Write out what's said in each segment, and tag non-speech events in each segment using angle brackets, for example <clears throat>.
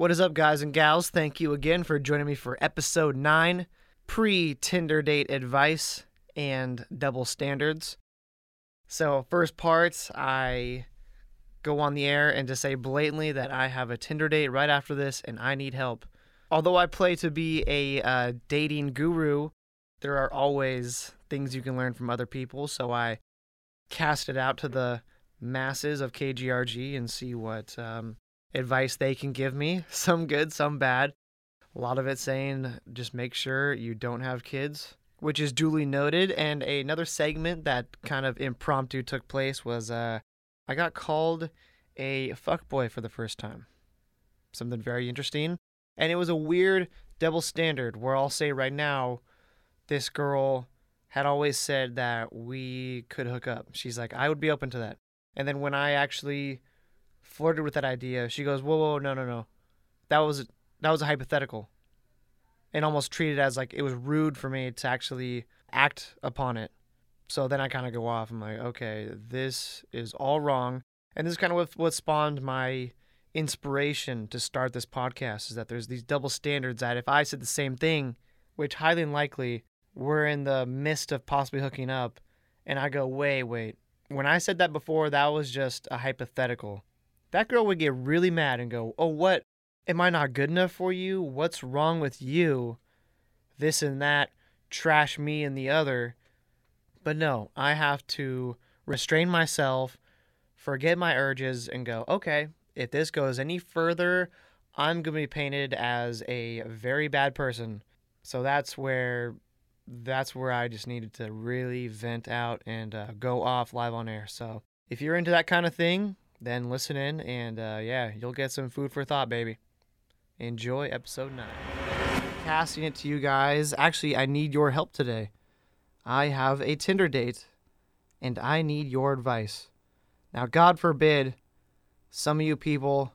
What is up, guys and gals? Thank you again for joining me for episode 9 pre Tinder date advice and double standards. So, first part, I go on the air and just say blatantly that I have a Tinder date right after this and I need help. Although I play to be a uh, dating guru, there are always things you can learn from other people. So I cast it out to the masses of KGRG and see what um, advice they can give me. <laughs> Some good, some bad. A lot of it saying just make sure you don't have kids, which is duly noted. And another segment that kind of impromptu took place was uh, I got called a fuckboy for the first time. Something very interesting. And it was a weird double standard where I'll say right now, this girl had always said that we could hook up. She's like, I would be open to that. And then when I actually flirted with that idea, she goes, "Whoa, whoa, no, no, no, that was that was a hypothetical," and almost treated as like it was rude for me to actually act upon it. So then I kind of go off. I'm like, okay, this is all wrong, and this is kind of what, what spawned my inspiration to start this podcast. Is that there's these double standards that if I said the same thing, which highly unlikely, we're in the midst of possibly hooking up, and I go, wait, wait. When I said that before, that was just a hypothetical that girl would get really mad and go, Oh, what? Am I not good enough for you? What's wrong with you? This and that, trash me and the other. But no, I have to restrain myself, forget my urges, and go, Okay, if this goes any further, I'm going to be painted as a very bad person. So that's where that's where I just needed to really vent out and uh, go off live on air. So if you're into that kind of thing, then listen in and uh, yeah, you'll get some food for thought, baby. Enjoy episode 9. Casting it to you guys. Actually, I need your help today. I have a Tinder date and I need your advice. Now, God forbid some of you people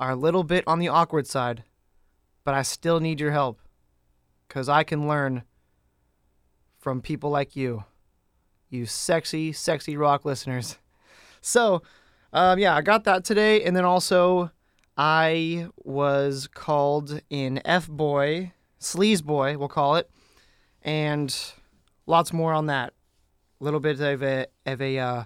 are a little bit on the awkward side, but I still need your help because I can learn from people like you, you sexy, sexy rock listeners. <laughs> So, um, yeah, I got that today, and then also I was called in F boy, sleaze boy, we'll call it, and lots more on that. A little bit of a of a uh,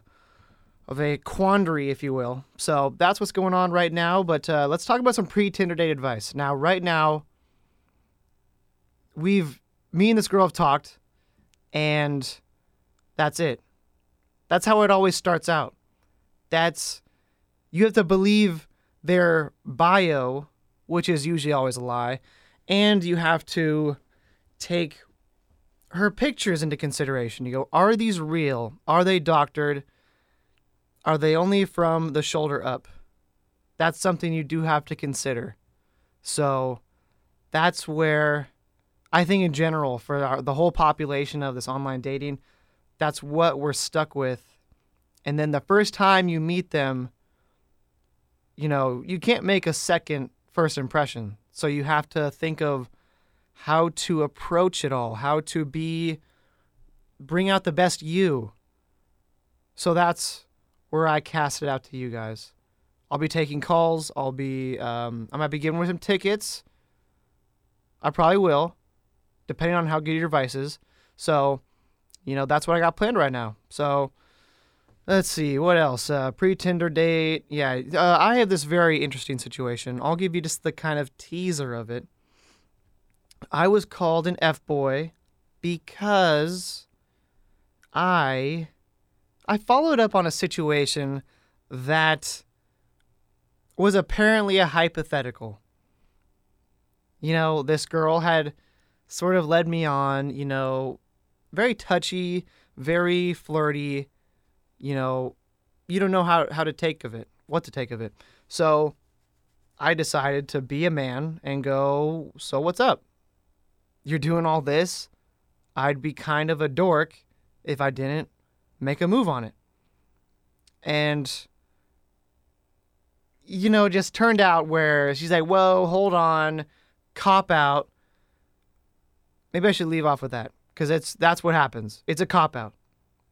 of a quandary, if you will. So that's what's going on right now. But uh, let's talk about some pre Tinder date advice. Now, right now, we've me and this girl have talked, and that's it. That's how it always starts out that's you have to believe their bio, which is usually always a lie, and you have to take her pictures into consideration. You go, are these real? Are they doctored? Are they only from the shoulder up? That's something you do have to consider. So that's where I think, in general, for our, the whole population of this online dating, that's what we're stuck with and then the first time you meet them, you know, you can't make a second first impression. So you have to think of how to approach it all, how to be, bring out the best you. So that's where I cast it out to you guys. I'll be taking calls. I'll be, um, I might be giving away some tickets. I probably will, depending on how good your advice is. So, you know, that's what I got planned right now. So, Let's see what else. Uh, Pre Tinder date. Yeah, uh, I have this very interesting situation. I'll give you just the kind of teaser of it. I was called an f boy because I I followed up on a situation that was apparently a hypothetical. You know, this girl had sort of led me on. You know, very touchy, very flirty you know, you don't know how, how to take of it, what to take of it. So I decided to be a man and go, so what's up? You're doing all this. I'd be kind of a dork if I didn't make a move on it. And, you know, just turned out where she's like, whoa, hold on, cop out. Maybe I should leave off with that because it's that's what happens. It's a cop out.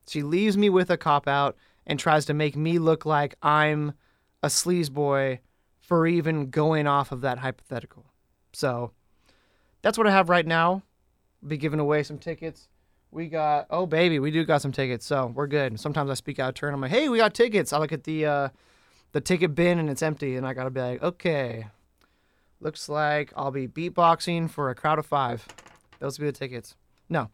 She leaves me with a cop out and tries to make me look like I'm a sleaze boy for even going off of that hypothetical. So that's what I have right now. Be giving away some tickets. We got oh baby, we do got some tickets, so we're good. Sometimes I speak out of turn. I'm like, hey, we got tickets. I look at the uh, the ticket bin and it's empty, and I gotta be like, okay, looks like I'll be beatboxing for a crowd of five. Those will be the tickets. No.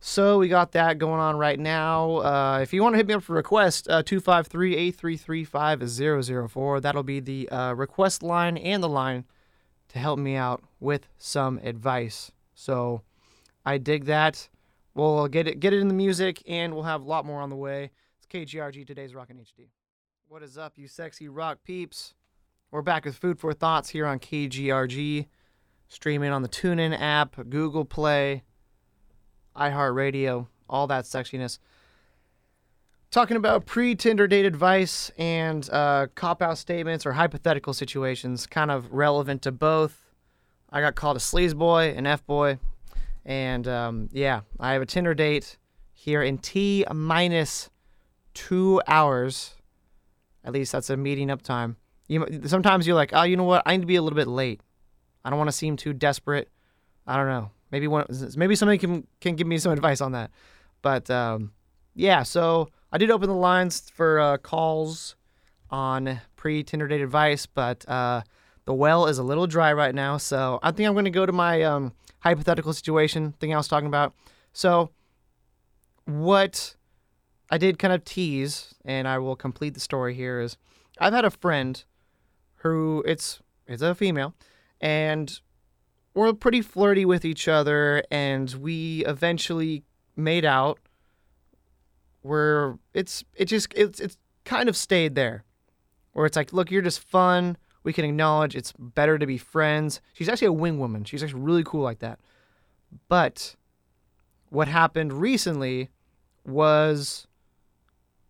So we got that going on right now. Uh, if you want to hit me up for request, uh, 253-833-5004. That'll be the uh, request line and the line to help me out with some advice. So I dig that. We'll get it get it in the music and we'll have a lot more on the way. It's KGRG today's Rockin' HD. What is up, you sexy rock peeps? We're back with Food for Thoughts here on KGRG, streaming on the TuneIn app, Google Play, iHeartRadio, all that sexiness. Talking about pre Tinder date advice and uh, cop out statements or hypothetical situations, kind of relevant to both. I got called a sleaze boy, an F boy, and um, yeah, I have a Tinder date here in T minus two hours. At least that's a meeting up time. You sometimes you're like, oh, you know what? I need to be a little bit late. I don't want to seem too desperate. I don't know. Maybe one, maybe somebody can can give me some advice on that. But um, yeah, so I did open the lines for uh, calls on pre Tinder date advice, but uh, the well is a little dry right now. So I think I'm going to go to my um, hypothetical situation thing I was talking about. So what I did kind of tease, and I will complete the story here. Is I've had a friend who it's it's a female, and we're pretty flirty with each other, and we eventually made out. Where it's it just it's it's kind of stayed there, where it's like, look, you're just fun. We can acknowledge it's better to be friends. She's actually a wing woman. She's actually really cool like that. But what happened recently was,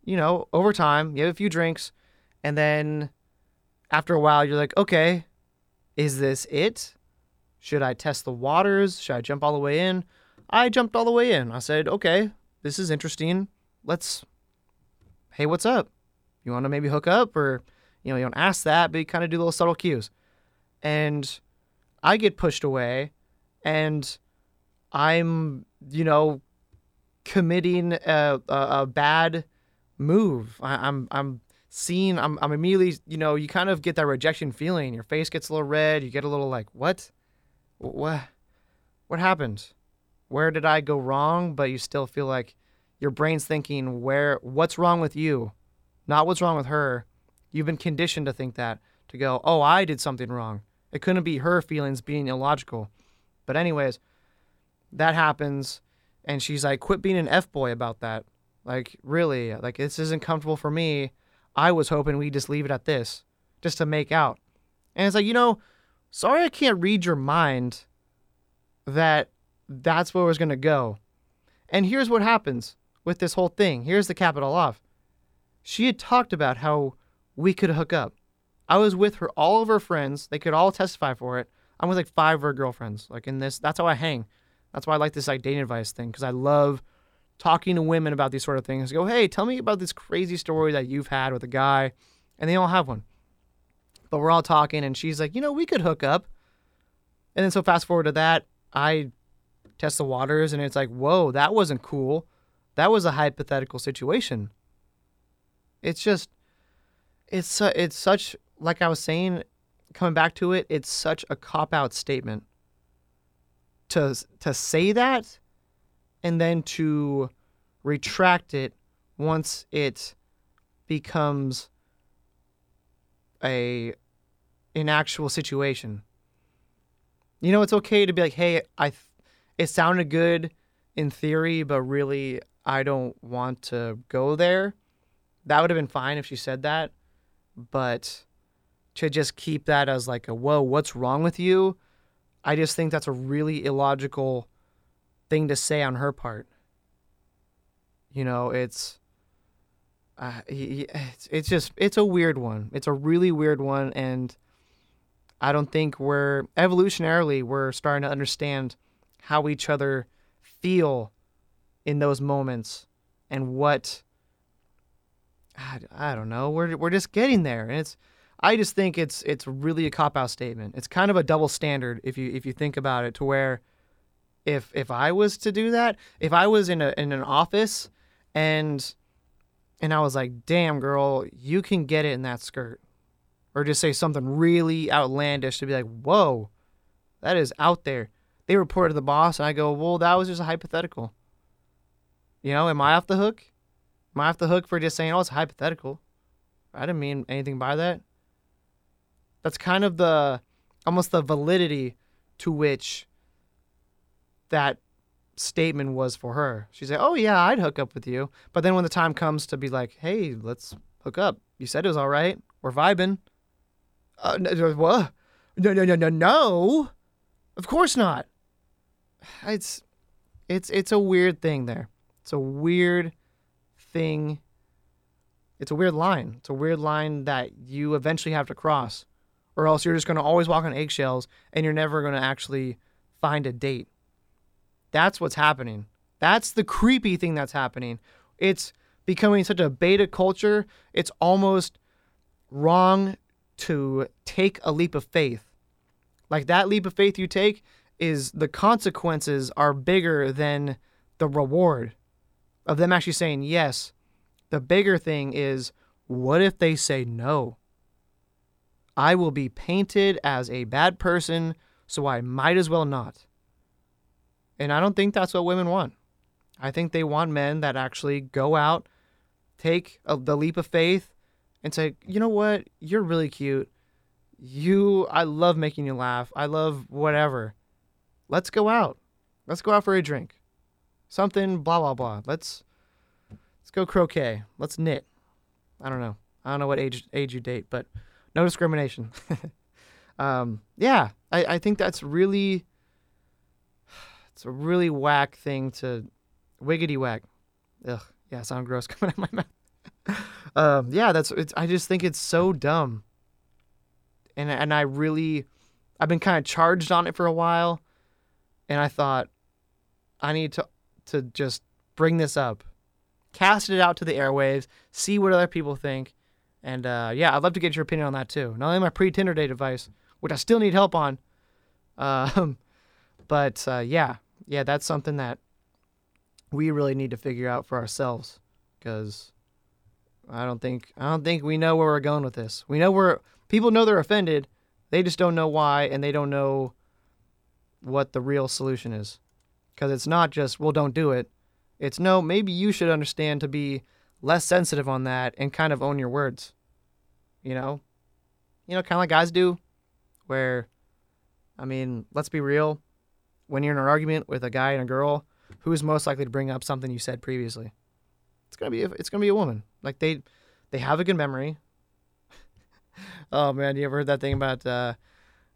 you know, over time, you have a few drinks, and then after a while, you're like, okay, is this it? Should I test the waters? Should I jump all the way in? I jumped all the way in. I said, okay, this is interesting. Let's, hey, what's up? You want to maybe hook up? Or, you know, you don't ask that, but you kind of do little subtle cues. And I get pushed away and I'm, you know, committing a, a, a bad move. I, I'm, I'm seeing, I'm, I'm immediately, you know, you kind of get that rejection feeling. Your face gets a little red. You get a little like, what? What? What happened? Where did I go wrong? But you still feel like your brain's thinking, where, what's wrong with you? Not what's wrong with her. You've been conditioned to think that, to go, oh, I did something wrong. It couldn't be her feelings being illogical. But, anyways, that happens. And she's like, quit being an F boy about that. Like, really, like, this isn't comfortable for me. I was hoping we'd just leave it at this, just to make out. And it's like, you know, sorry I can't read your mind that that's where it was going to go. And here's what happens with this whole thing. Here's the capital off. She had talked about how we could hook up. I was with her, all of her friends. They could all testify for it. I'm with like five of her girlfriends. Like in this, that's how I hang. That's why I like this like dating advice thing because I love talking to women about these sort of things. Go, hey, tell me about this crazy story that you've had with a guy, and they all have one. But we're all talking, and she's like, you know, we could hook up. And then so fast forward to that, I test the waters, and it's like, whoa, that wasn't cool. That was a hypothetical situation. It's just, it's it's such like I was saying, coming back to it, it's such a cop out statement. To to say that, and then to retract it once it becomes a an actual situation. You know, it's okay to be like, "Hey, I it sounded good in theory, but really I don't want to go there." That would have been fine if she said that, but to just keep that as like a, "Whoa, what's wrong with you?" I just think that's a really illogical thing to say on her part. You know, it's uh, he, it's, it's just it's a weird one. It's a really weird one, and I don't think we're evolutionarily we're starting to understand how each other feel in those moments and what I, I don't know. We're we're just getting there, and it's I just think it's it's really a cop out statement. It's kind of a double standard if you if you think about it to where if if I was to do that, if I was in a in an office and and I was like, "Damn girl, you can get it in that skirt." Or just say something really outlandish to be like, "Whoa. That is out there." They report to the boss and I go, "Well, that was just a hypothetical." You know, am I off the hook? Am I off the hook for just saying, "Oh, it's hypothetical"? I didn't mean anything by that. That's kind of the almost the validity to which that statement was for her. She's like, "Oh yeah, I'd hook up with you," but then when the time comes to be like, "Hey, let's hook up," you said it was all right. We're vibing. Uh, no, what? No, no, no, no, no. Of course not. It's, it's, it's a weird thing there. It's a weird thing. It's a weird line. It's a weird line that you eventually have to cross, or else you're just going to always walk on eggshells and you're never going to actually find a date. That's what's happening. That's the creepy thing that's happening. It's becoming such a beta culture, it's almost wrong to take a leap of faith. Like that leap of faith you take is the consequences are bigger than the reward of them actually saying yes. The bigger thing is what if they say no? I will be painted as a bad person, so I might as well not. And I don't think that's what women want. I think they want men that actually go out, take a, the leap of faith, and say, you know what? You're really cute. You, I love making you laugh. I love whatever. Let's go out. Let's go out for a drink. Something, blah, blah, blah. Let's, let's go croquet. Let's knit. I don't know. I don't know what age age you date, but no discrimination. <laughs> um, yeah, I, I think that's really it's a really whack thing to wiggity whack. Ugh, yeah, sound gross <laughs> coming out of my mouth. um, yeah, that's. I just think it's so dumb. And and I really, I've been kind of charged on it for a while, and I thought, I need to to just bring this up, cast it out to the airwaves, see what other people think, and uh, yeah, I'd love to get your opinion on that too. Not only my pre Tinder date advice, which I still need help on, <laughs> um, but uh, yeah, yeah, that's something that we really need to figure out for ourselves because I don't think I don't think we know where we're going with this. We know where people know they're offended, they just don't know why and they don't know what the real solution is. Cuz it's not just well don't do it. It's no, maybe you should understand to be less sensitive on that and kind of own your words. You know? You know, kind of like guys do where I mean, let's be real when you're in an argument with a guy and a girl, who's most likely to bring up something you said previously? It's gonna be a, it's gonna be a woman. Like they they have a good memory. <laughs> oh man, you ever heard that thing about uh,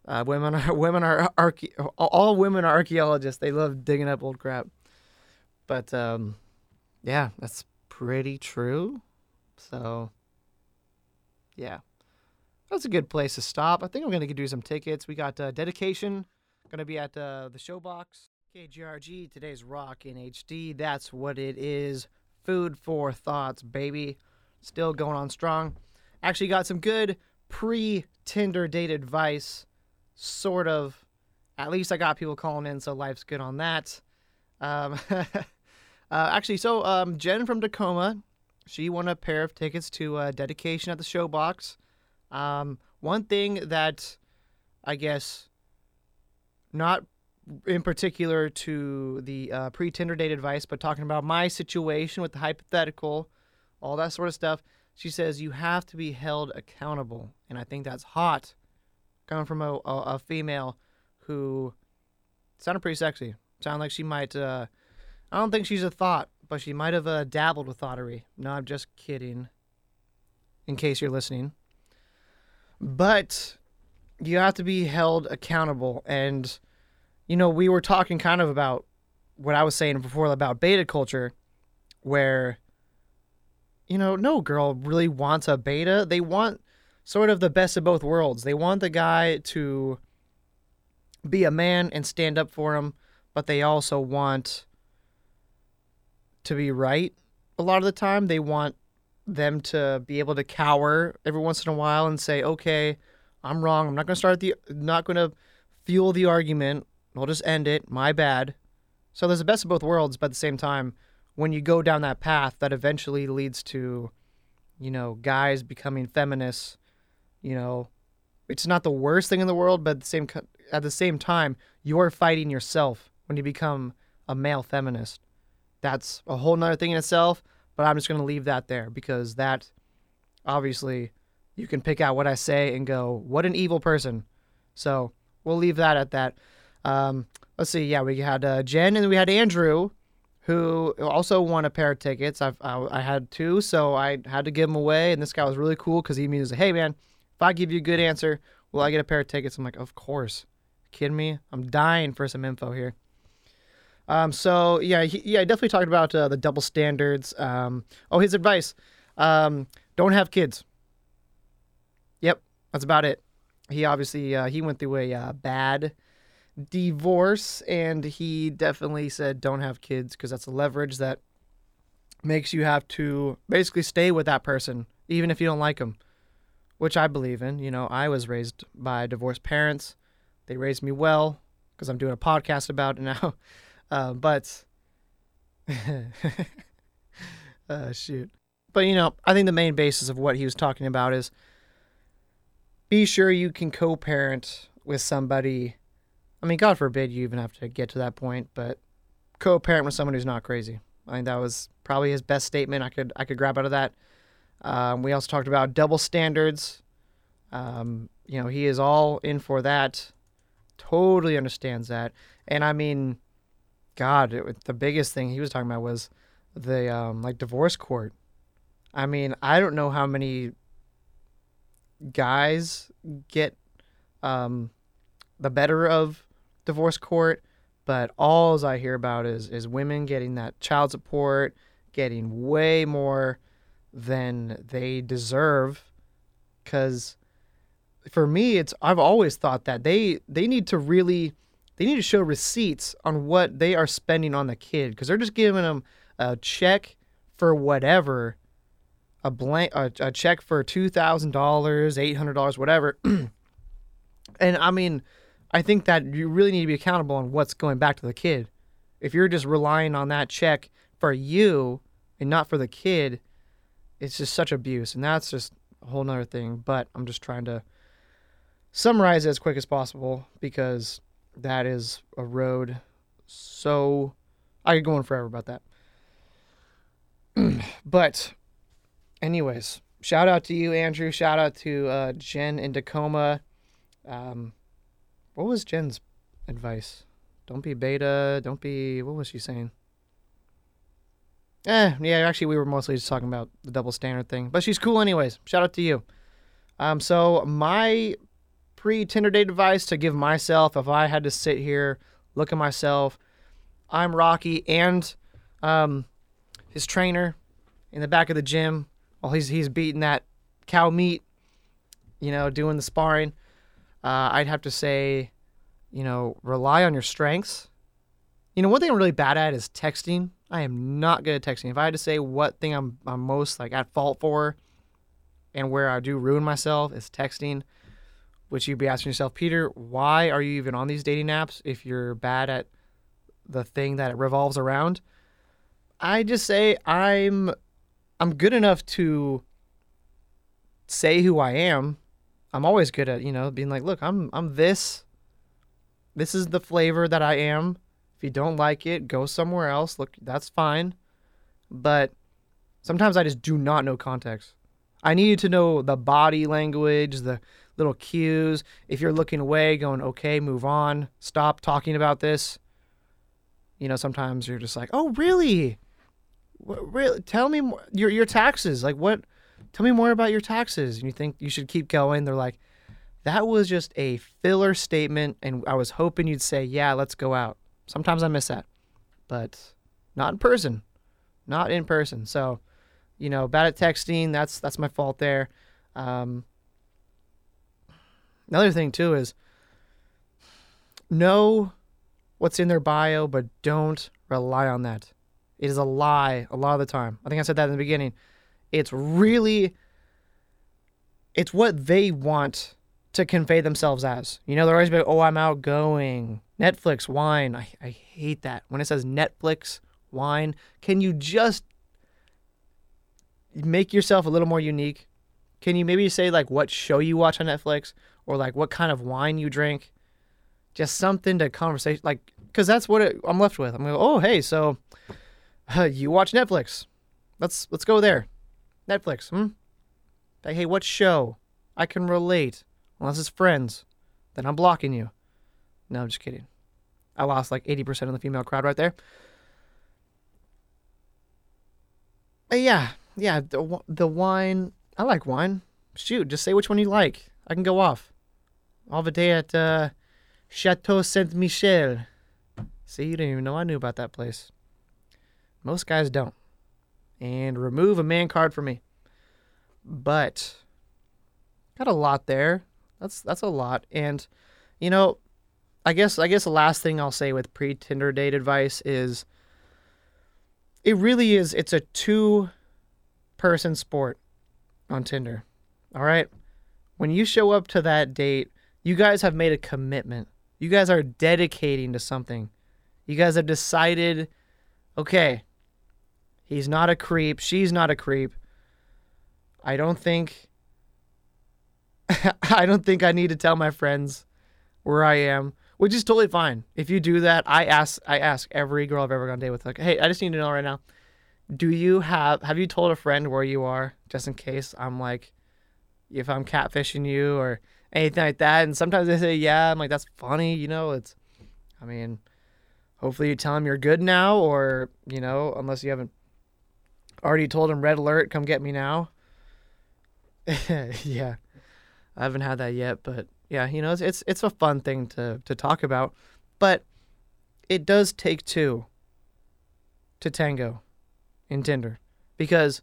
uh, women are <laughs> women are arche- all women are archaeologists. They love digging up old crap. But um, yeah, that's pretty true. So yeah, that's a good place to stop. I think I'm gonna do some tickets. We got uh, dedication Gonna be at uh, the Showbox. KGRG, today's rock in HD. That's what it is. Food for thoughts, baby. Still going on strong. Actually, got some good pre Tinder date advice. Sort of. At least I got people calling in, so life's good on that. Um, <laughs> uh, actually, so um, Jen from Tacoma, she won a pair of tickets to uh, dedication at the Showbox. Um, one thing that I guess not in particular to the uh, pre Tinder date advice, but talking about my situation with the hypothetical, all that sort of stuff. She says you have to be held accountable, and I think that's hot, coming from a, a, a female who sounded pretty sexy. Sounded like she might. Uh, I don't think she's a thought, but she might have uh, dabbled with thoughtery. No, I'm just kidding. In case you're listening, but you have to be held accountable. And, you know, we were talking kind of about what I was saying before about beta culture, where, you know, no girl really wants a beta. They want sort of the best of both worlds. They want the guy to be a man and stand up for him, but they also want to be right a lot of the time. They want them to be able to cower every once in a while and say, "Okay, I'm wrong. I'm not going to start the not going to fuel the argument. We'll just end it. My bad." So there's the best of both worlds, but at the same time, when you go down that path, that eventually leads to, you know, guys becoming feminists. You know, it's not the worst thing in the world, but at the same at the same time, you're fighting yourself when you become a male feminist. That's a whole nother thing in itself, but I'm just going to leave that there because that obviously you can pick out what I say and go, what an evil person. So we'll leave that at that. Um, let's see. Yeah, we had uh, Jen and we had Andrew, who also won a pair of tickets. I've, I, I had two, so I had to give them away. And this guy was really cool because he means, hey, man, if I give you a good answer, will I get a pair of tickets? I'm like, of course. Kidding me? I'm dying for some info here. Um, so yeah, he, yeah, I definitely talked about uh, the double standards. Um, oh, his advice: um, don't have kids. Yep, that's about it. He obviously uh, he went through a uh, bad divorce, and he definitely said don't have kids because that's a leverage that makes you have to basically stay with that person even if you don't like them, which I believe in. You know, I was raised by divorced parents. They raised me well because I'm doing a podcast about it <laughs> now. Uh, but <laughs> uh, shoot. But you know, I think the main basis of what he was talking about is be sure you can co-parent with somebody. I mean, God forbid you even have to get to that point, but co-parent with someone who's not crazy. I think that was probably his best statement I could I could grab out of that. Um, we also talked about double standards. Um, you know, he is all in for that. Totally understands that, and I mean, God, it, the biggest thing he was talking about was the um, like divorce court. I mean, I don't know how many guys get um, the better of divorce court, but all I hear about is is women getting that child support, getting way more than they deserve. Because for me, it's I've always thought that they they need to really they need to show receipts on what they are spending on the kid because they're just giving them a check for whatever, a blank a, a check for two thousand dollars, eight hundred dollars, whatever. <clears throat> and I mean, I think that you really need to be accountable on what's going back to the kid. If you're just relying on that check for you and not for the kid, it's just such abuse, and that's just a whole nother thing. But I'm just trying to summarize it as quick as possible because that is a road so I could go on forever about that. <clears throat> but anyways, shout out to you, Andrew. Shout out to uh, Jen in Tacoma. Um, what was Jen's advice? Don't be beta. Don't be. What was she saying? Eh, yeah. Actually, we were mostly just talking about the double standard thing. But she's cool, anyways. Shout out to you. Um, so my pre Tinder date advice to give myself if I had to sit here, look at myself. I'm Rocky and um, his trainer in the back of the gym while he's he's beating that cow meat, you know, doing the sparring. Uh, I'd have to say, you know, rely on your strengths. You know, one thing I'm really bad at is texting. I am not good at texting. If I had to say what thing I'm I'm most like at fault for, and where I do ruin myself is texting which you'd be asking yourself, Peter, why are you even on these dating apps if you're bad at the thing that it revolves around? I just say I'm I'm good enough to say who I am. I'm always good at, you know, being like, look, I'm I'm this. This is the flavor that I am. If you don't like it, go somewhere else. Look, that's fine. But sometimes I just do not know context. I needed to know the body language, the little cues. If you're looking away, going, okay, move on, stop talking about this. You know, sometimes you're just like, oh, really? What, really? Tell me more. Your, your taxes. Like, what? Tell me more about your taxes. And you think you should keep going. They're like, that was just a filler statement. And I was hoping you'd say, yeah, let's go out. Sometimes I miss that, but not in person. Not in person. So, you know, bad at texting. That's that's my fault there. Um, Another thing too is know what's in their bio, but don't rely on that. It is a lie a lot of the time. I think I said that in the beginning. It's really it's what they want to convey themselves as. You know, they're always like, oh, I'm outgoing. Netflix, wine. I, I hate that. When it says Netflix, wine, can you just make yourself a little more unique? Can you maybe say like what show you watch on Netflix or like what kind of wine you drink? Just something to conversation, like, because that's what it, I'm left with. I'm going, oh, hey, so uh, <sighs> you watch Netflix. Let's let's go there. Netflix. Hmm. Like, hey, what show? I can relate. Unless it's friends, then I'm blocking you. No, I'm just kidding. I lost like 80% of the female crowd right there. But yeah, yeah, the, the wine. I like wine. Shoot, just say which one you like. I can go off. All the day at uh, Chateau Ste. Michelle. See, you didn't even know I knew about that place. Most guys don't. And remove a man card for me. But got a lot there. That's that's a lot. And you know, I guess I guess the last thing I'll say with pre Tinder date advice is it really is it's a two person sport on Tinder. All right? When you show up to that date, you guys have made a commitment. You guys are dedicating to something. You guys have decided, okay, he's not a creep, she's not a creep. I don't think <laughs> I don't think I need to tell my friends where I am, which is totally fine. If you do that, I ask I ask every girl I've ever gone on date with, like, hey, I just need to know right now, do you have have you told a friend where you are, just in case I'm like, if I'm catfishing you or anything like that? And sometimes they say, yeah. I'm like, that's funny, you know. It's, I mean, hopefully you tell them you're good now, or you know, unless you haven't already told him red alert, come get me now. <laughs> yeah. I haven't had that yet, but yeah, you know, it's it's, it's a fun thing to to talk about, but it does take two to tango in Tinder because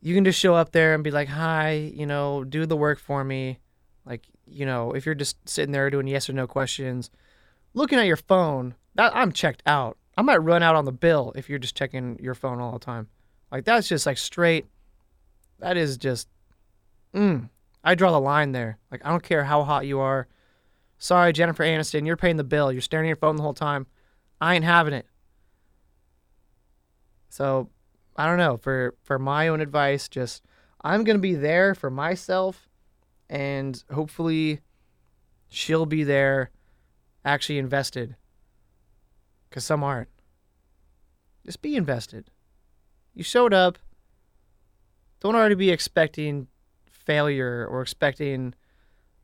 you can just show up there and be like, "Hi, you know, do the work for me." Like, you know, if you're just sitting there doing yes or no questions, looking at your phone, that I'm checked out. I might run out on the bill if you're just checking your phone all the time. Like that's just like straight. That is just, mm, I draw the line there. Like, I don't care how hot you are. Sorry, Jennifer Aniston, you're paying the bill. You're staring at your phone the whole time. I ain't having it. So, I don't know. For for my own advice, just I'm gonna be there for myself, and hopefully, she'll be there, actually invested. Cause some aren't. Just be invested. You showed up. Don't already be expecting failure or expecting,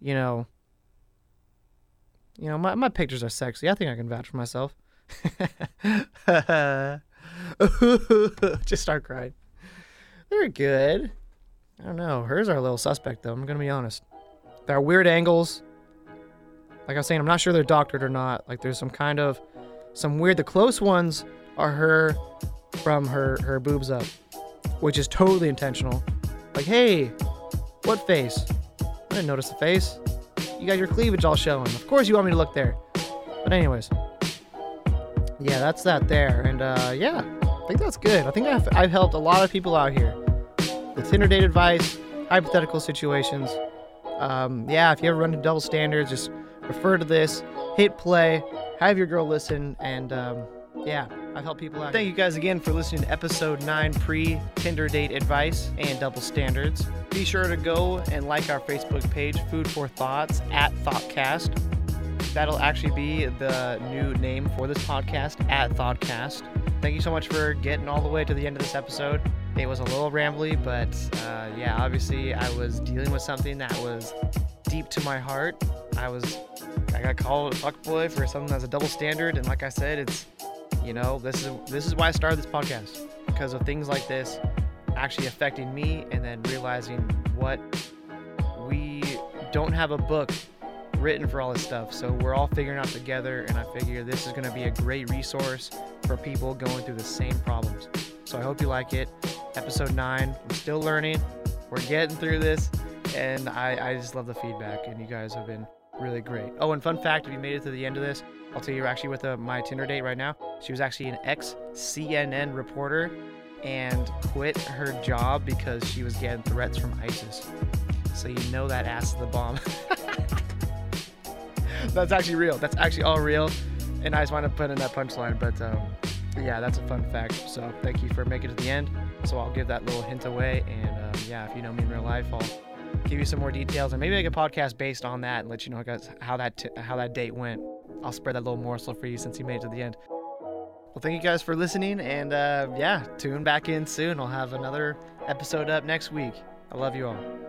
you know, you know, my, my pictures are sexy. I think I can vouch for myself. <laughs> Just start crying. They're good. I don't know. Hers are a little suspect, though. I'm going to be honest. There are weird angles. Like I was saying, I'm not sure they're doctored or not. Like there's some kind of, some weird. The close ones are her from her, her boobs up, which is totally intentional. Like, hey, what face? I didn't notice the face. You got your cleavage all showing. Of course you want me to look there. But anyways. Yeah, that's that there. And uh, yeah, I think that's good. I think I've, I've helped a lot of people out here. The Tinder date advice, hypothetical situations. Um, yeah, if you ever run into double standards, just refer to this, hit play, have your girl listen, and um, yeah, I've helped people out. Thank you guys again for listening to episode 9 pre Tinder date advice and double standards. Be sure to go and like our Facebook page, Food for Thoughts at Thoughtcast. That'll actually be the new name for this podcast at Thoughtcast. Thank you so much for getting all the way to the end of this episode. It was a little rambly, but uh, yeah, obviously I was dealing with something that was deep to my heart. I was, I got called a fuckboy for something that's a double standard, and like I said, it's, you know, this is this is why I started this podcast because of things like this actually affecting me and then realizing what we don't have a book written for all this stuff. So we're all figuring out together, and I figure this is going to be a great resource for people going through the same problems. So I hope you like it. Episode 9, I'm still learning. We're getting through this, and I, I just love the feedback, and you guys have been really great. Oh, and fun fact if you made it to the end of this, I'll tell you, you're actually with a, uh, my Tinder date right now. She was actually an ex CNN reporter and quit her job because she was getting threats from ISIS. So you know that ass is the bomb. <laughs> that's actually real. That's actually all real. And I just wanted to put in that punchline, but um, yeah, that's a fun fact. So thank you for making it to the end. So I'll give that little hint away. And um, yeah, if you know me in real life, I'll give you some more details and maybe make a podcast based on that and let you know how that t- how that date went. I'll spread that little morsel for you since you made it to the end. Well, thank you guys for listening, and uh, yeah, tune back in soon. I'll have another episode up next week. I love you all.